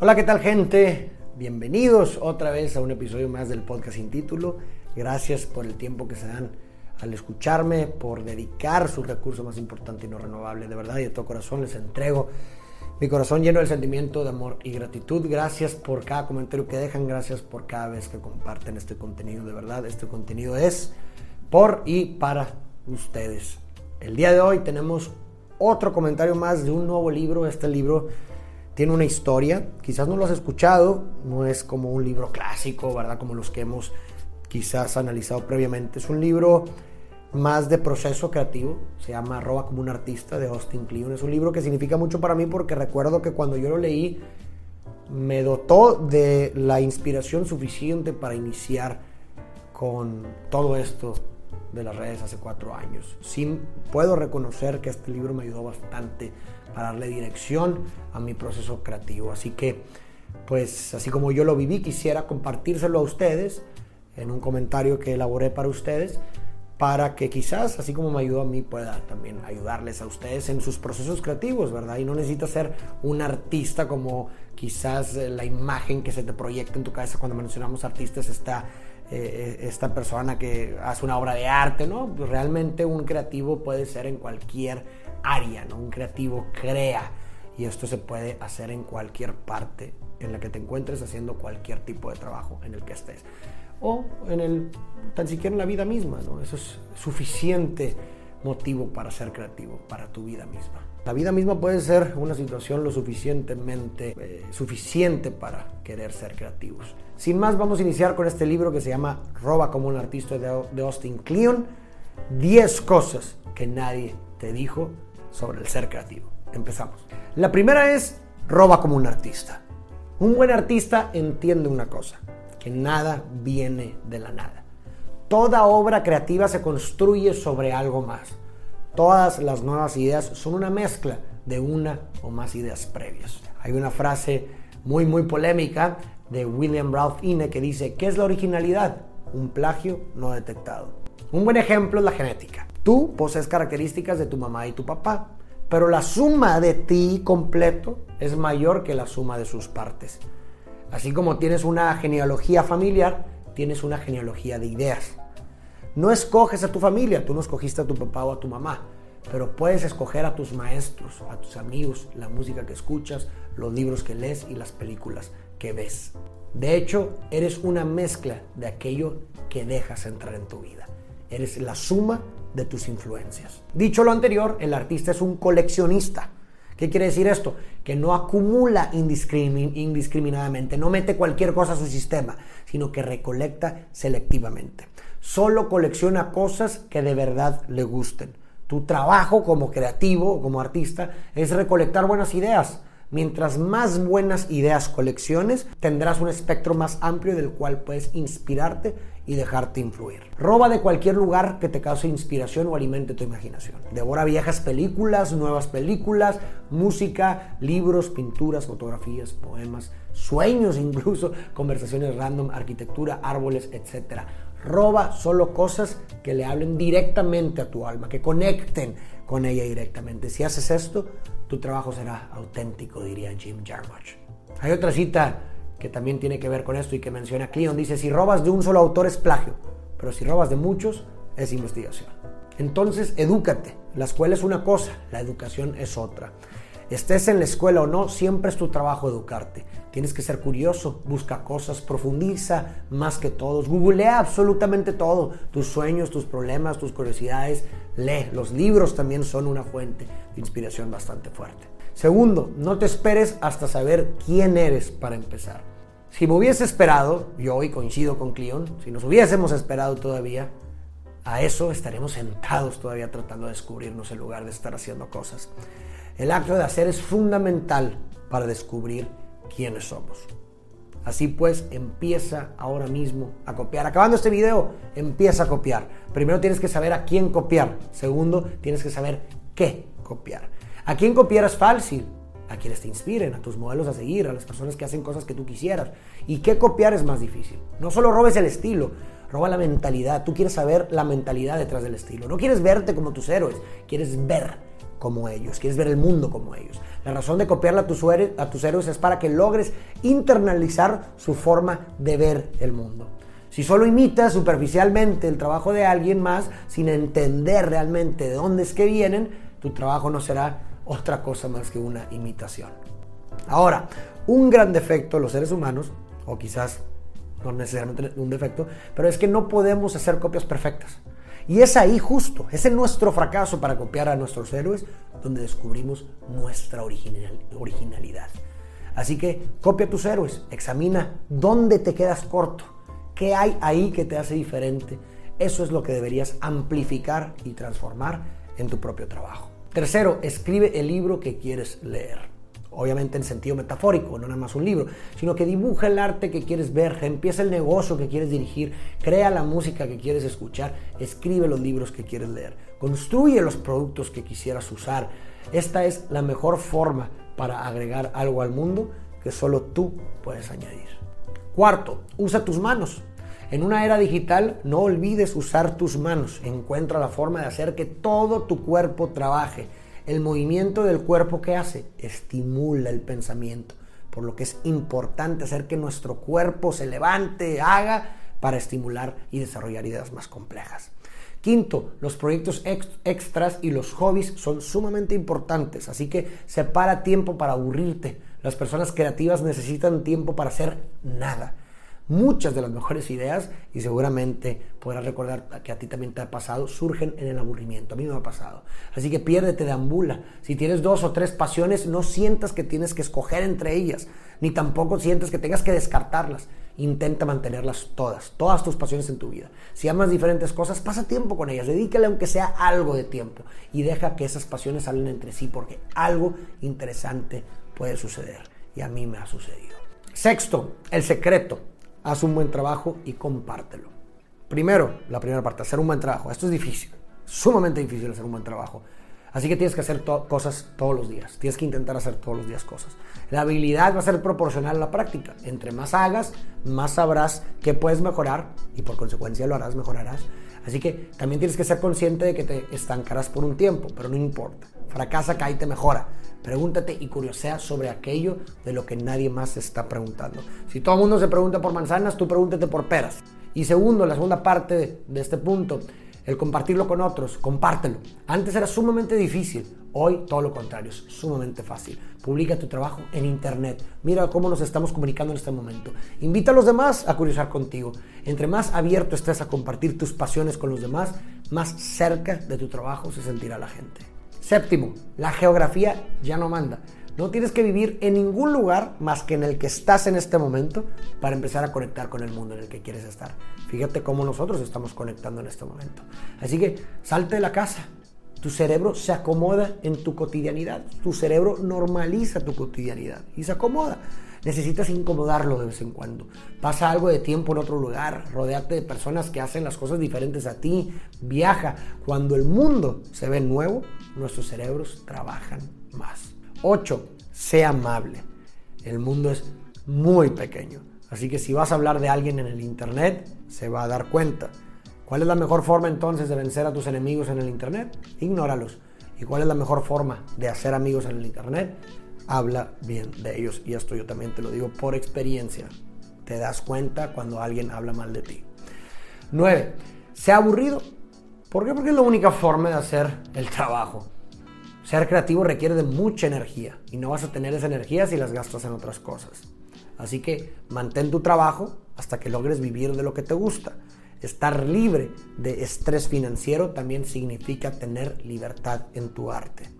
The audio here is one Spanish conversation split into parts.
Hola, ¿qué tal gente? Bienvenidos otra vez a un episodio más del podcast sin título. Gracias por el tiempo que se dan al escucharme, por dedicar su recurso más importante y no renovable. De verdad y de todo corazón les entrego mi corazón lleno del sentimiento de amor y gratitud. Gracias por cada comentario que dejan, gracias por cada vez que comparten este contenido. De verdad, este contenido es por y para ustedes. El día de hoy tenemos otro comentario más de un nuevo libro. Este libro tiene una historia, quizás no lo has escuchado, no es como un libro clásico, ¿verdad? Como los que hemos quizás analizado previamente. Es un libro más de proceso creativo, se llama Roba como un artista de Austin Kleon. Es un libro que significa mucho para mí porque recuerdo que cuando yo lo leí me dotó de la inspiración suficiente para iniciar con todo esto de las redes hace cuatro años. Sí puedo reconocer que este libro me ayudó bastante para darle dirección a mi proceso creativo. Así que, pues así como yo lo viví, quisiera compartírselo a ustedes en un comentario que elaboré para ustedes para que quizás, así como me ayudó a mí, pueda también ayudarles a ustedes en sus procesos creativos, ¿verdad? Y no necesitas ser un artista como quizás la imagen que se te proyecta en tu cabeza cuando mencionamos artistas está eh, esta persona que hace una obra de arte, ¿no? Pues realmente un creativo puede ser en cualquier área, ¿no? Un creativo crea y esto se puede hacer en cualquier parte en la que te encuentres haciendo cualquier tipo de trabajo en el que estés. O en el, tan siquiera en la vida misma, ¿no? Eso es suficiente motivo para ser creativo, para tu vida misma. La vida misma puede ser una situación lo suficientemente eh, suficiente para querer ser creativos. Sin más, vamos a iniciar con este libro que se llama Roba como un artista de Austin Kleon. 10 cosas que nadie te dijo sobre el ser creativo. Empezamos. La primera es roba como un artista. Un buen artista entiende una cosa, que nada viene de la nada. Toda obra creativa se construye sobre algo más. Todas las nuevas ideas son una mezcla de una o más ideas previas. Hay una frase muy muy polémica de William Ralph Ine que dice, ¿qué es la originalidad? Un plagio no detectado. Un buen ejemplo es la genética. Tú posees características de tu mamá y tu papá, pero la suma de ti completo es mayor que la suma de sus partes. Así como tienes una genealogía familiar, tienes una genealogía de ideas. No escoges a tu familia, tú no escogiste a tu papá o a tu mamá, pero puedes escoger a tus maestros, a tus amigos, la música que escuchas, los libros que lees y las películas que ves. De hecho, eres una mezcla de aquello que dejas entrar en tu vida. Eres la suma de tus influencias. Dicho lo anterior, el artista es un coleccionista. ¿Qué quiere decir esto? Que no acumula indiscriminadamente, no mete cualquier cosa a su sistema, sino que recolecta selectivamente solo colecciona cosas que de verdad le gusten. Tu trabajo como creativo, como artista, es recolectar buenas ideas. Mientras más buenas ideas colecciones, tendrás un espectro más amplio del cual puedes inspirarte y dejarte influir. Roba de cualquier lugar que te cause inspiración o alimente tu imaginación. Devora viejas películas, nuevas películas, música, libros, pinturas, fotografías, poemas, sueños incluso, conversaciones random, arquitectura, árboles, etc Roba solo cosas que le hablen directamente a tu alma, que conecten con ella directamente. Si haces esto, tu trabajo será auténtico, diría Jim Jarmusch. Hay otra cita que también tiene que ver con esto y que menciona Cleon. Dice, si robas de un solo autor es plagio, pero si robas de muchos es investigación. Entonces, edúcate. La escuela es una cosa, la educación es otra. Estés en la escuela o no, siempre es tu trabajo educarte. Tienes que ser curioso, busca cosas, profundiza más que todos, googlea absolutamente todo, tus sueños, tus problemas, tus curiosidades, lee. Los libros también son una fuente de inspiración bastante fuerte. Segundo, no te esperes hasta saber quién eres para empezar. Si me hubiese esperado, yo hoy coincido con Cleon, si nos hubiésemos esperado todavía, a eso estaremos sentados todavía tratando de descubrirnos en lugar de estar haciendo cosas. El acto de hacer es fundamental para descubrir quiénes somos. Así pues, empieza ahora mismo a copiar. Acabando este video, empieza a copiar. Primero tienes que saber a quién copiar. Segundo, tienes que saber qué copiar. ¿A quién copiar es fácil? A quienes te inspiren, a tus modelos a seguir, a las personas que hacen cosas que tú quisieras. ¿Y qué copiar es más difícil? No solo robes el estilo, roba la mentalidad. Tú quieres saber la mentalidad detrás del estilo. No quieres verte como tus héroes, quieres ver como ellos, quieres ver el mundo como ellos. La razón de copiarle a tus, a tus héroes es para que logres internalizar su forma de ver el mundo. Si solo imitas superficialmente el trabajo de alguien más sin entender realmente de dónde es que vienen, tu trabajo no será otra cosa más que una imitación. Ahora, un gran defecto de los seres humanos, o quizás no necesariamente un defecto, pero es que no podemos hacer copias perfectas. Y es ahí justo, es en nuestro fracaso para copiar a nuestros héroes donde descubrimos nuestra originalidad. Así que copia tus héroes, examina dónde te quedas corto, qué hay ahí que te hace diferente. Eso es lo que deberías amplificar y transformar en tu propio trabajo. Tercero, escribe el libro que quieres leer obviamente en sentido metafórico, no nada más un libro, sino que dibuja el arte que quieres ver, empieza el negocio que quieres dirigir, crea la música que quieres escuchar, escribe los libros que quieres leer, construye los productos que quisieras usar. Esta es la mejor forma para agregar algo al mundo que solo tú puedes añadir. Cuarto, usa tus manos. En una era digital, no olvides usar tus manos. Encuentra la forma de hacer que todo tu cuerpo trabaje el movimiento del cuerpo que hace estimula el pensamiento, por lo que es importante hacer que nuestro cuerpo se levante, haga, para estimular y desarrollar ideas más complejas. Quinto, los proyectos extras y los hobbies son sumamente importantes, así que separa tiempo para aburrirte. Las personas creativas necesitan tiempo para hacer nada muchas de las mejores ideas, y seguramente podrás recordar que a ti también te ha pasado, surgen en el aburrimiento. A mí me ha pasado. Así que piérdete de ambula. Si tienes dos o tres pasiones, no sientas que tienes que escoger entre ellas, ni tampoco sientas que tengas que descartarlas. Intenta mantenerlas todas, todas tus pasiones en tu vida. Si amas diferentes cosas, pasa tiempo con ellas, dedícale aunque sea algo de tiempo y deja que esas pasiones hablen entre sí porque algo interesante puede suceder y a mí me ha sucedido. Sexto, el secreto haz un buen trabajo y compártelo. Primero, la primera parte, hacer un buen trabajo. Esto es difícil, sumamente difícil hacer un buen trabajo. Así que tienes que hacer cosas todos los días. Tienes que intentar hacer todos los días cosas. La habilidad va a ser proporcional a la práctica. Entre más hagas, más sabrás que puedes mejorar y por consecuencia lo harás, mejorarás. Así que también tienes que ser consciente de que te estancarás por un tiempo, pero no importa. Fracasa, cae y te mejora. Pregúntate y curiosea sobre aquello de lo que nadie más se está preguntando. Si todo el mundo se pregunta por manzanas, tú pregúntate por peras. Y segundo, la segunda parte de este punto, el compartirlo con otros, compártelo. Antes era sumamente difícil, hoy todo lo contrario, es sumamente fácil. Publica tu trabajo en internet. Mira cómo nos estamos comunicando en este momento. Invita a los demás a curiosear contigo. Entre más abierto estés a compartir tus pasiones con los demás, más cerca de tu trabajo se sentirá la gente. Séptimo, la geografía ya no manda. No tienes que vivir en ningún lugar más que en el que estás en este momento para empezar a conectar con el mundo en el que quieres estar. Fíjate cómo nosotros estamos conectando en este momento. Así que salte de la casa. Tu cerebro se acomoda en tu cotidianidad. Tu cerebro normaliza tu cotidianidad y se acomoda. Necesitas incomodarlo de vez en cuando. Pasa algo de tiempo en otro lugar. Rodeate de personas que hacen las cosas diferentes a ti. Viaja. Cuando el mundo se ve nuevo, nuestros cerebros trabajan más. 8. Sé amable. El mundo es muy pequeño. Así que si vas a hablar de alguien en el Internet, se va a dar cuenta. ¿Cuál es la mejor forma entonces de vencer a tus enemigos en el Internet? Ignóralos. ¿Y cuál es la mejor forma de hacer amigos en el Internet? Habla bien de ellos. Y esto yo también te lo digo por experiencia. Te das cuenta cuando alguien habla mal de ti. 9. Sea aburrido. ¿Por qué? Porque es la única forma de hacer el trabajo. Ser creativo requiere de mucha energía y no vas a tener esa energía si las gastas en otras cosas. Así que mantén tu trabajo hasta que logres vivir de lo que te gusta. Estar libre de estrés financiero también significa tener libertad en tu arte.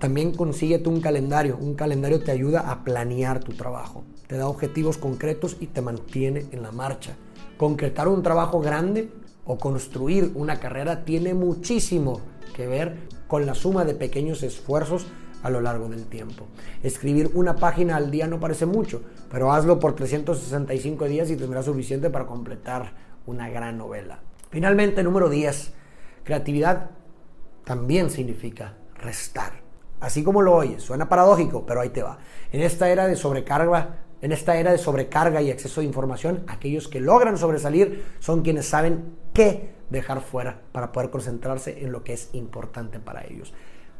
También consíguete un calendario. Un calendario te ayuda a planear tu trabajo. Te da objetivos concretos y te mantiene en la marcha. Concretar un trabajo grande o construir una carrera tiene muchísimo que ver con la suma de pequeños esfuerzos a lo largo del tiempo. Escribir una página al día no parece mucho, pero hazlo por 365 días y tendrás suficiente para completar una gran novela. Finalmente, número 10. Creatividad también significa restar. Así como lo oyes, suena paradójico, pero ahí te va. En esta era de sobrecarga, en esta era de sobrecarga y exceso de información, aquellos que logran sobresalir son quienes saben qué dejar fuera para poder concentrarse en lo que es importante para ellos.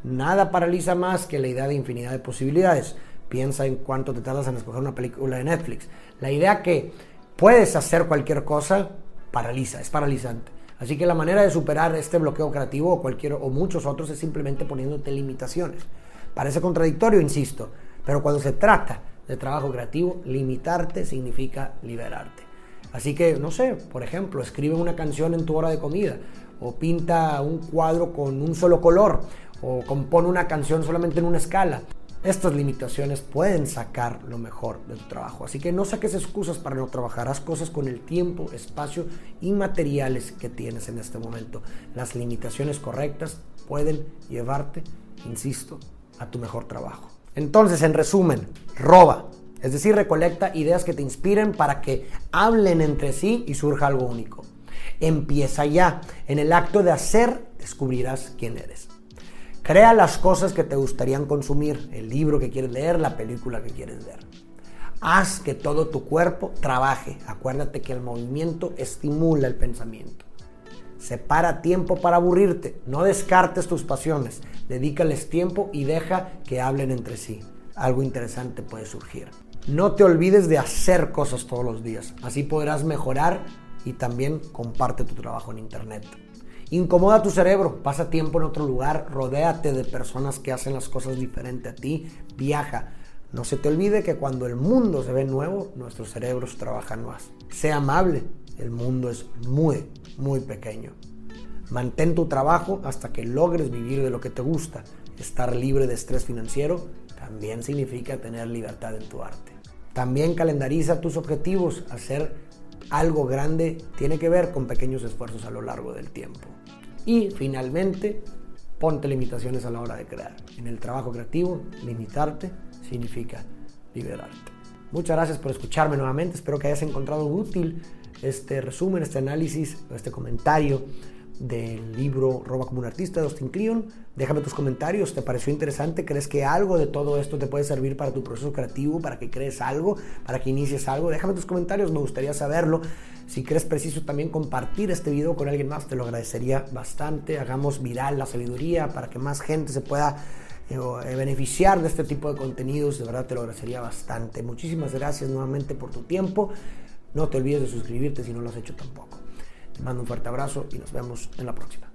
Nada paraliza más que la idea de infinidad de posibilidades. Piensa en cuánto te tardas en escoger una película de Netflix. La idea que puedes hacer cualquier cosa paraliza, es paralizante. Así que la manera de superar este bloqueo creativo o cualquier o muchos otros es simplemente poniéndote limitaciones. Parece contradictorio, insisto, pero cuando se trata de trabajo creativo, limitarte significa liberarte. Así que, no sé, por ejemplo, escribe una canción en tu hora de comida, o pinta un cuadro con un solo color, o compone una canción solamente en una escala. Estas limitaciones pueden sacar lo mejor de tu trabajo. Así que no saques excusas para no trabajar. Haz cosas con el tiempo, espacio y materiales que tienes en este momento. Las limitaciones correctas pueden llevarte, insisto, a tu mejor trabajo. Entonces, en resumen, roba. Es decir, recolecta ideas que te inspiren para que hablen entre sí y surja algo único. Empieza ya. En el acto de hacer, descubrirás quién eres. Crea las cosas que te gustarían consumir, el libro que quieres leer, la película que quieres ver. Haz que todo tu cuerpo trabaje. Acuérdate que el movimiento estimula el pensamiento. Separa tiempo para aburrirte. No descartes tus pasiones. Dedícales tiempo y deja que hablen entre sí. Algo interesante puede surgir. No te olvides de hacer cosas todos los días. Así podrás mejorar y también comparte tu trabajo en Internet. Incomoda tu cerebro, pasa tiempo en otro lugar, rodéate de personas que hacen las cosas diferente a ti, viaja. No se te olvide que cuando el mundo se ve nuevo, nuestros cerebros trabajan más. Sea amable, el mundo es muy, muy pequeño. Mantén tu trabajo hasta que logres vivir de lo que te gusta. Estar libre de estrés financiero también significa tener libertad en tu arte. También calendariza tus objetivos. Hacer algo grande tiene que ver con pequeños esfuerzos a lo largo del tiempo. Y finalmente, ponte limitaciones a la hora de crear. En el trabajo creativo, limitarte significa liberarte. Muchas gracias por escucharme nuevamente. Espero que hayas encontrado útil este resumen, este análisis, este comentario del libro Roba como un artista de Austin Kleon. Déjame tus comentarios, ¿te pareció interesante? ¿Crees que algo de todo esto te puede servir para tu proceso creativo, para que crees algo, para que inicies algo? Déjame tus comentarios, me gustaría saberlo. Si crees preciso también compartir este video con alguien más, te lo agradecería bastante. Hagamos viral la sabiduría para que más gente se pueda eh, eh, beneficiar de este tipo de contenidos. De verdad te lo agradecería bastante. Muchísimas gracias nuevamente por tu tiempo. No te olvides de suscribirte si no lo has hecho tampoco. Te mando un fuerte abrazo y nos vemos en la próxima.